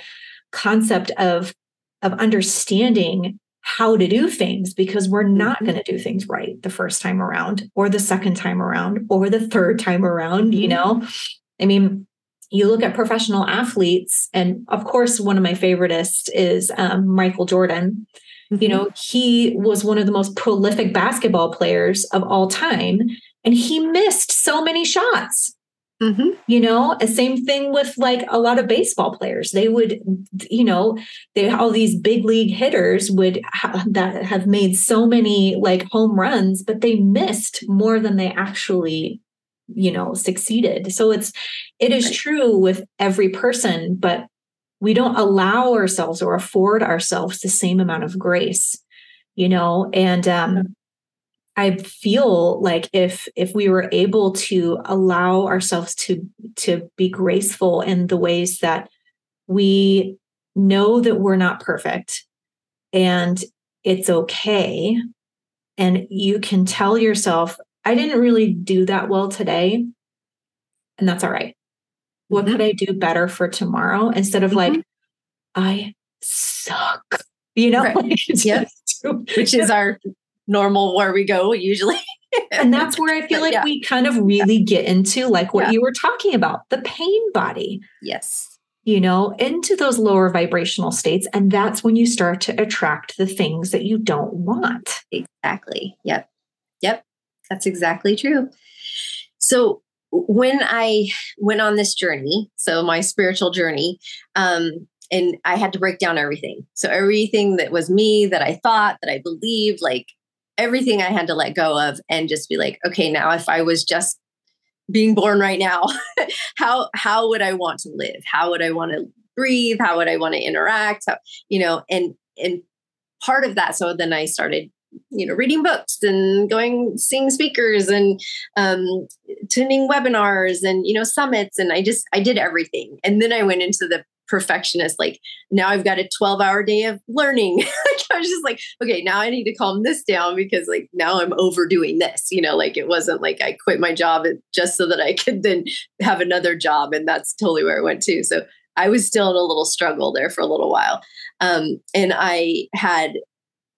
concept of, of understanding how to do things because we're not mm-hmm. going to do things right the first time around or the second time around or the third time around, you mm-hmm. know? I mean, you look at professional athletes, and of course, one of my favoriteest is um, Michael Jordan. Mm-hmm. You know, he was one of the most prolific basketball players of all time, and he missed so many shots. Mm-hmm. You know, same thing with like a lot of baseball players. They would, you know, they all these big league hitters would ha- that have made so many like home runs, but they missed more than they actually, you know, succeeded. So it's it is true with every person, but we don't allow ourselves or afford ourselves the same amount of grace you know and um i feel like if if we were able to allow ourselves to to be graceful in the ways that we know that we're not perfect and it's okay and you can tell yourself i didn't really do that well today and that's all right what mm-hmm. could I do better for tomorrow instead of mm-hmm. like, I suck, you know? Right. *laughs* yep. Which is our normal where we go usually. and *laughs* that's where I feel like yeah. we kind of really get into like what yeah. you were talking about, the pain body. Yes. You know, into those lower vibrational states. And that's when you start to attract the things that you don't want. Exactly. Yep. Yep. That's exactly true. So when I went on this journey, so my spiritual journey, um, and I had to break down everything. So everything that was me, that I thought, that I believed, like everything I had to let go of, and just be like, okay, now if I was just being born right now, *laughs* how how would I want to live? How would I want to breathe? How would I want to interact? How, you know, and and part of that. So then I started you know reading books and going seeing speakers and um attending webinars and you know summits and i just i did everything and then i went into the perfectionist like now i've got a 12 hour day of learning. *laughs* Like i was just like okay now i need to calm this down because like now i'm overdoing this you know like it wasn't like i quit my job just so that i could *laughs* then have another job and that's totally where i went to. So i was still in a little struggle there for a little while. Um, and i had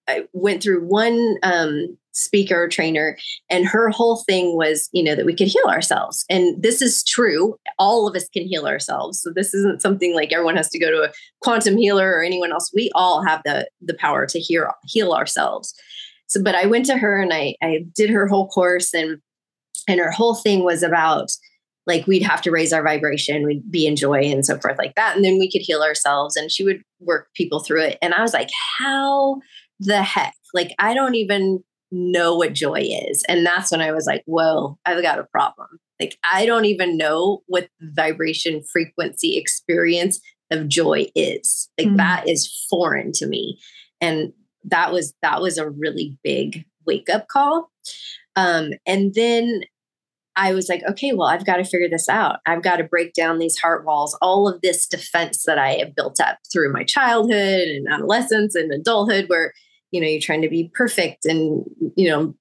I went through one um, speaker trainer, and her whole thing was, you know, that we could heal ourselves. And this is true. All of us can heal ourselves. So this isn't something like everyone has to go to a quantum healer or anyone else. We all have the the power to heal heal ourselves. So, but I went to her and I I did her whole course, and and her whole thing was about like we'd have to raise our vibration, we'd be in joy and so forth like that. And then we could heal ourselves. And she would work people through it. And I was like, how the heck? Like, I don't even know what joy is. And that's when I was like, whoa, I've got a problem. Like, I don't even know what vibration frequency experience of joy is. Like, mm. that is foreign to me. And that was that was a really big wake up call. Um, and then I was like, okay, well, I've got to figure this out. I've got to break down these heart walls, all of this defense that I have built up through my childhood and adolescence and adulthood, where you know you're trying to be perfect and you know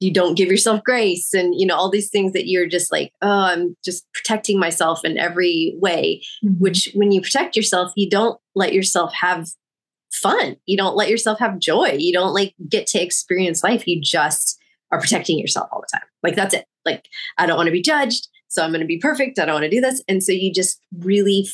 you don't give yourself grace and you know all these things that you're just like oh i'm just protecting myself in every way mm-hmm. which when you protect yourself you don't let yourself have fun. You don't let yourself have joy. You don't like get to experience life. You just are protecting yourself all the time. Like that's it. Like i don't want to be judged so i'm going to be perfect. I don't want to do this. And so you just really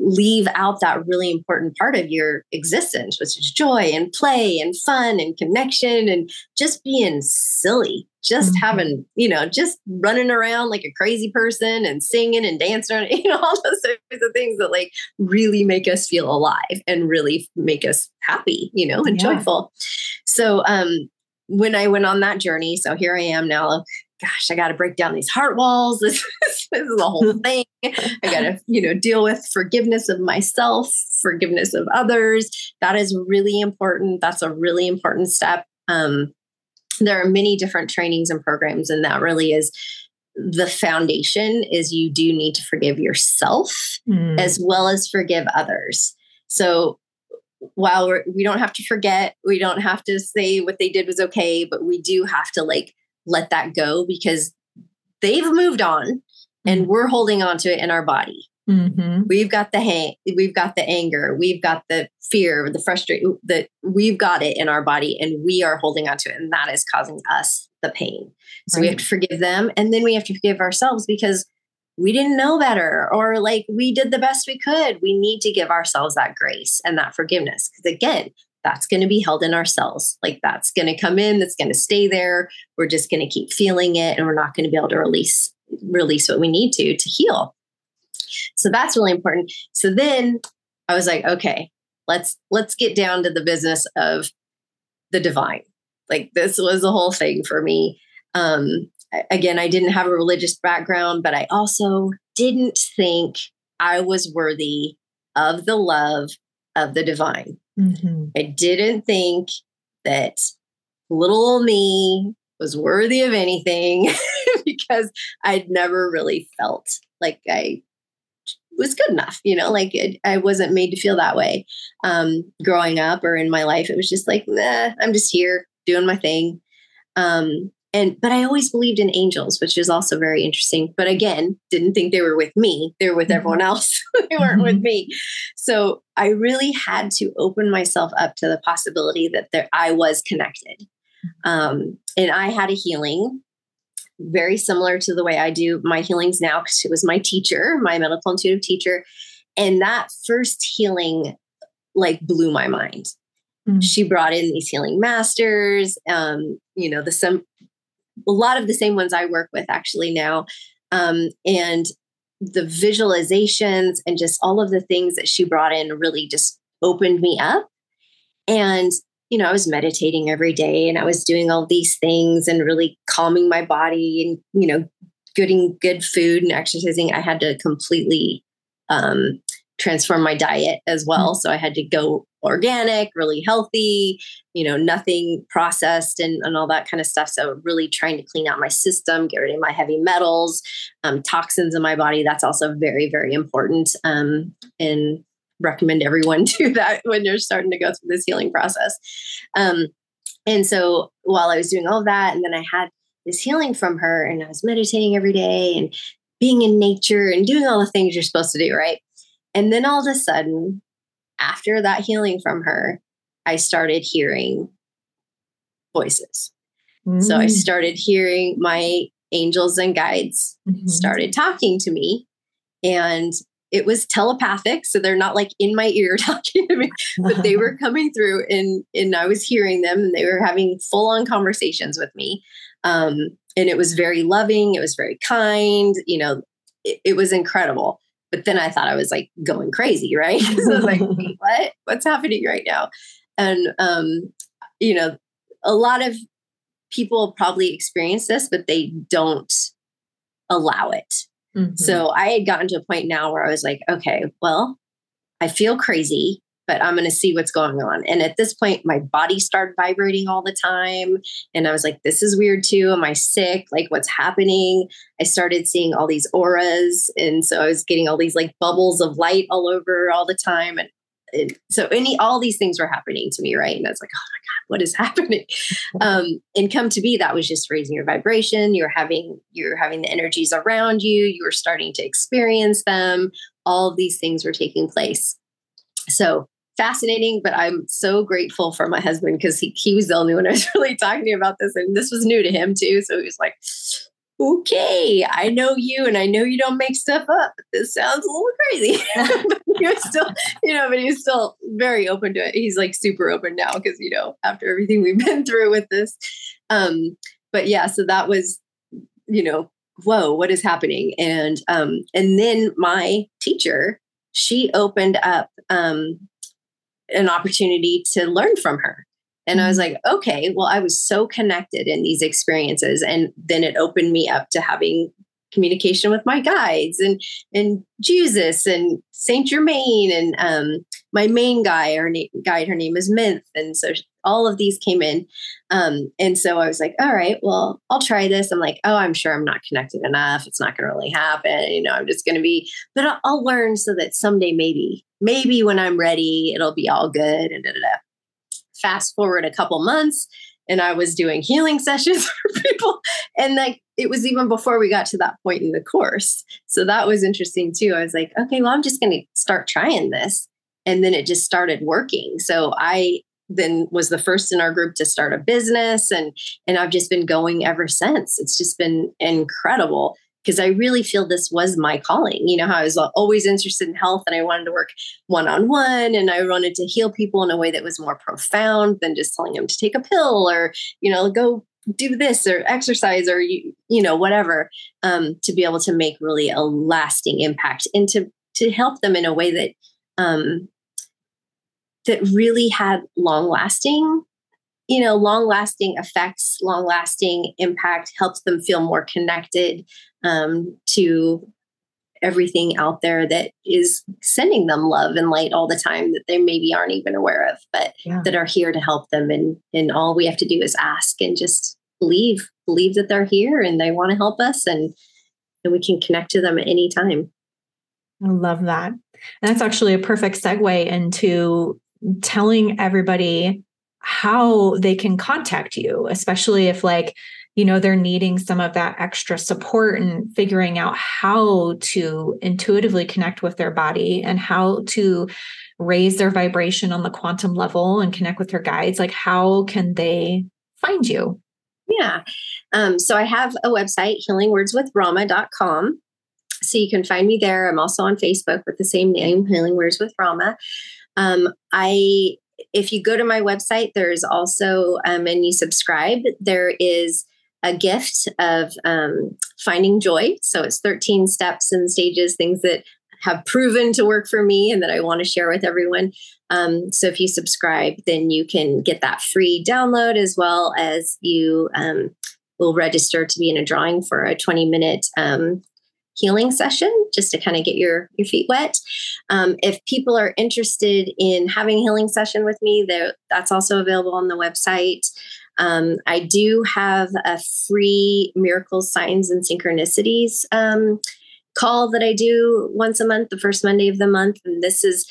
leave out that really important part of your existence, which is joy and play and fun and connection and just being silly, just mm-hmm. having, you know, just running around like a crazy person and singing and dancing, *laughs* you know, all those sorts of things that like really make us feel alive and really make us happy, you know, and yeah. joyful. So, um, when I went on that journey, so here I am now, gosh, I got to break down these heart walls. *laughs* This, this is a whole *laughs* thing. I got to, you know, deal with forgiveness of myself, forgiveness of others. That is really important. That's a really important step. Um, there are many different trainings and programs, and that really is the foundation. Is you do need to forgive yourself mm. as well as forgive others. So while we're, we don't have to forget, we don't have to say what they did was okay, but we do have to like let that go because they've moved on and mm-hmm. we're holding on to it in our body. Mm-hmm. We've got the hang, we've got the anger, we've got the fear, the frustration that we've got it in our body and we are holding on to it. And that is causing us the pain. So right. we have to forgive them. And then we have to forgive ourselves because we didn't know better or like we did the best we could. We need to give ourselves that grace and that forgiveness. Because again, that's going to be held in our cells. Like that's going to come in, that's going to stay there. We're just going to keep feeling it and we're not going to be able to release release what we need to to heal. So that's really important. So then I was like, okay, let's let's get down to the business of the divine. Like this was the whole thing for me. Um again, I didn't have a religious background, but I also didn't think I was worthy of the love of the divine. Mm-hmm. I didn't think that little me was worthy of anything *laughs* because I'd never really felt like I was good enough, you know, like it, I wasn't made to feel that way um, growing up or in my life. It was just like, nah, I'm just here doing my thing. Um, and but i always believed in angels which is also very interesting. But again didn't think they were with me. They were with mm-hmm. everyone else. *laughs* They weren't mm-hmm. with me. So i really had to open myself up to the possibility that there i was connected. Um, and i had a healing very similar to the way i do my healings now because it was my teacher my medical intuitive teacher. And that first healing like blew my mind. Mm. she brought in these healing masters um, you know the some a lot of the same ones I work with actually now. Um, and the visualizations and just all of the things that she brought in really just opened me up. And, you know, I was meditating every day and I was doing all these things and really calming my body and, you know, getting good food and exercising. I had to completely um, transform my diet as well. Mm-hmm. So I had to go organic, really healthy, you know, nothing processed and, and all that kind of stuff. So really trying to clean out my system, get rid of my heavy metals, um, toxins in my body. That's also very, very important. Um, and recommend everyone *laughs* do that when you're starting to go through this healing process. Um, and so while I was doing all of that, and then I had this healing from her, and I was meditating every day and being in nature and doing all the things you're supposed to do, right? And then all of a sudden, after that healing from her, I started hearing voices. Mm. So I mm. started hearing my angels and guides mm-hmm. started talking to me. And it was telepathic. So they're not like in my ear *laughs* talking to me, but they were *laughs* coming through and, and I was hearing them and they were having full on conversations with me. Um, and it was very loving. It was very kind. You know, it, it was incredible. But then I thought I was like going crazy, right? *laughs* so I was like, *laughs* what? What's happening right now? And um, you know, a lot of people probably experience this, but they don't allow it. Mm-hmm. So I had gotten to a point now where I was like, okay, well, I feel crazy but I'm going to see what's going on. And at this point, my body started vibrating all the time. And I was like, this is weird too. Am I sick? Like, what's happening? I started seeing all these auras. And so I was getting all these like bubbles of light all over all the time. And, and so any, all these things were happening to me. Right. And I was like, oh my God, what is *laughs* happening? um, and come to be, that was just raising your vibration. You're having, you're having the energies around you. You were starting to experience them. All of these things were taking place. So fascinating, but I'm so grateful for my husband because he, he was the only one I was *laughs* really talking to about this. And this was new to him too. So he was like, okay, I know you and I know you don't make stuff up. This sounds a little crazy. *laughs* *laughs* but he was still, you know, but he was still very open to it. He's like super open now because, you know, after everything we've been through with this. Um, but yeah, so that was, you know, whoa, what is happening? And um, and then my teacher, she opened up um an opportunity to learn from her. And I was mm-hmm. like, okay, well, I was so connected in these experiences. And then it opened me up to having communication with my guides and and Jesus and Saint Germain and um, my main guy, her na- guide, her name is Mint, and so all of these came in, um, and so I was like, all right, well, I'll try this. I'm like, oh, I'm sure I'm not connected enough. It's not going to really happen. You know, I'm just going to be, but I'll, I'll learn so that someday maybe maybe when I'm ready, it'll be all good. And da, da, da. fast forward a couple months, and I was doing healing *laughs* sessions for people. And like it was even before we got to that point in the course. So that was interesting too. I was like, okay, well, I'm just going to start trying this. And then it just started working. So I then was the first in our group to start a business and and I've just been going ever since. It's just been incredible because I really feel this was my calling. You know, how I was always interested in health and I wanted to work one on one and I wanted to heal people in a way that was more profound than just telling them to take a pill or, you know, go do this or exercise or you, you know whatever um, to be able to make really a lasting impact and to to help them in a way that um, that really had long lasting you know long lasting effects long lasting impact helps them feel more connected um, to everything out there that is sending them love and light all the time that they maybe aren't even aware of but yeah. that are here to help them. And and all we have to do is ask and just believe believe that they're here and they want to help us and and we can connect to them at any time. I love that. And that's actually a perfect segue into telling everybody how they can contact you especially if like you know they're needing some of that extra support and figuring out how to intuitively connect with their body and how to raise their vibration on the quantum level and connect with their guides like how can they find you? Yeah. Um, so i have a website healingwordswithramah.com so you can find me there. I'm also on facebook with the same name healing words with Ramah. Um, i if you go to my website there's also um, and you subscribe there is a gift of um, finding joy. So it's 13 steps and stages, things that have proven to work for me and that I want to share with everyone. Um, so if you subscribe, then you can get that free download as well as you um, will register to be in a drawing for a 20 minute um, healing session just to kind of get your your feet wet. Um, if people are interested in having a healing session with me, that's also available on the website. Um, I do have a free miracles, signs, and synchronicities um, call that I do once a month, the first Monday of the month. And this is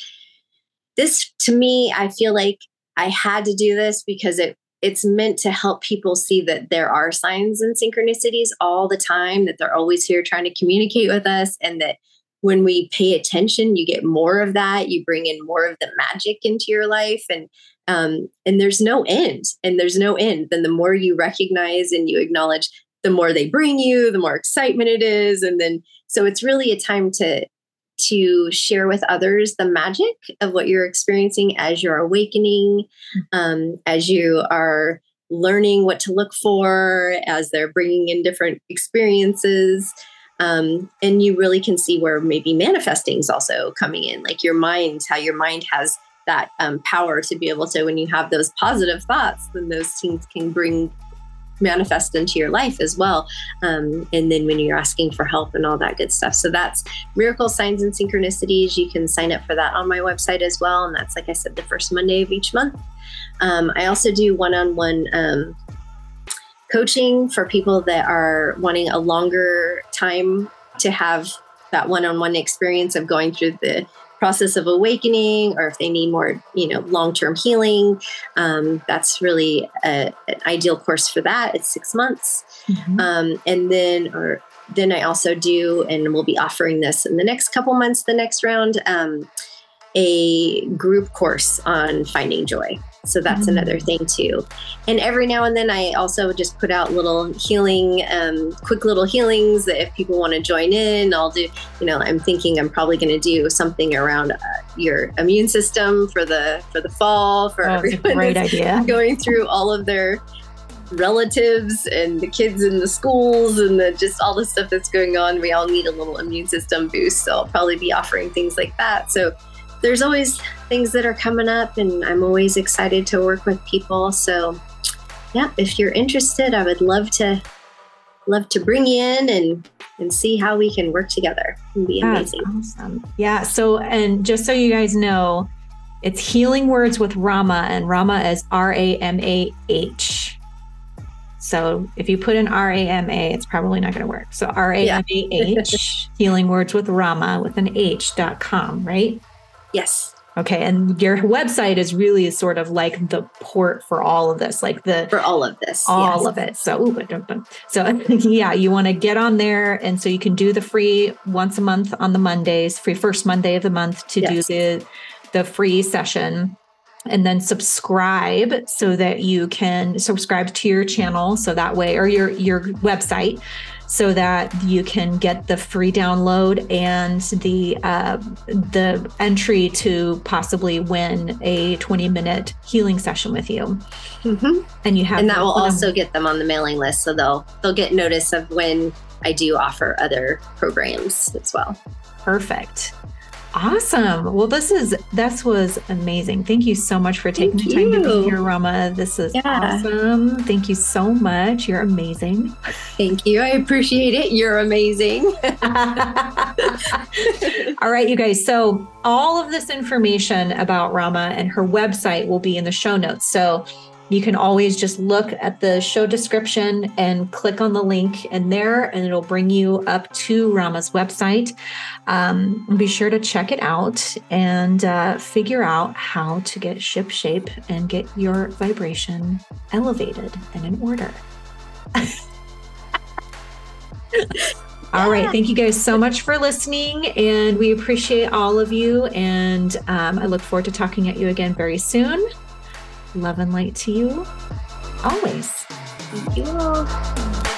this to me, I feel like I had to do this because it it's meant to help people see that there are signs and synchronicities all the time, that they're always here trying to communicate with us, and that when we pay attention, you get more of that. You bring in more of the magic into your life, and um, and there's no end, and there's no end. Then the more you recognize and you acknowledge, the more they bring you, the more excitement it is, and then so it's really a time to to share with others the magic of what you're experiencing as you're awakening, mm-hmm. um, as you are learning what to look for, as they're bringing in different experiences. Um, and you really can see where maybe manifesting is also coming in, like your mind, how your mind has that um, power to be able to, when you have those positive thoughts, then those things can bring manifest into your life as well. Um, and then when you're asking for help and all that good stuff. So that's Miracle Signs and Synchronicities. You can sign up for that on my website as well. And that's, like I said, the first Monday of each month. Um, I also do one on one coaching for people that are wanting a longer time to have that one on one experience of going through the process of awakening or if they need more you know long-term healing um, that's really a, an ideal course for that. It's six months. Mm-hmm. um, and then or then i also do and we'll be offering this in the next couple months the next round um, a group course on finding joy so that's mm-hmm. another thing too. And every now and then I also just put out little healing, um, quick little healings that if people want to join in, I'll do, you know, I'm thinking I'm probably going to do something around uh, your immune system for the, for the fall, for oh, everyone great idea. going through all of their relatives and the kids in the schools and the, just all the stuff that's going on. We all need a little immune system boost. So I'll probably be offering things like that. So there's always things that are coming up, and I'm always excited to work with people. So, yeah, if you're interested, I would love to love to bring you in and and see how we can work together. It'd be amazing. That's awesome. Yeah. So, and just so you guys know, it's Healing Words with Ramah, and Ramah is R A M A H. So if you put in R A M A, it's probably not going to work. So R A M A H, *laughs* Healing Words with Ramah with an H dot com, right? Yes. Okay. And your website is really sort of like the port for all of this, like the for all of this, all yes. of it. So, ooh, so *laughs* yeah, you want to get on there. And so you can do the free once a month on the Mondays, free first Monday of the month to yes. do the, the free session and then subscribe so that you can subscribe to your channel. So that way, or your, your website so that you can get the free download and the uh, the entry to possibly win a 20 minute healing session with you. Mm-hmm. And you have and that will also get them on the mailing list, so they'll they'll get notice of when I do offer other programs as well. Perfect. Awesome. Well, this is this was amazing. Thank you so much for taking Thank the time you. to be here, Ramah. This is yeah. awesome. Thank you so much. You're amazing. Thank you. I appreciate it. You're amazing. *laughs* all right, you guys. So all of this information about Ramah and her website will be in the show notes. So you can always just look at the show description and click on the link in there, and it'll bring you up to Ramah's website. Um, be sure to check it out and uh, figure out how to get ship shape and get your vibration elevated and in order. *laughs* All right. Thank you guys so much for listening. And we appreciate all of you. And um, I look forward to talking at you again very soon. Love and light to you always. Thank you.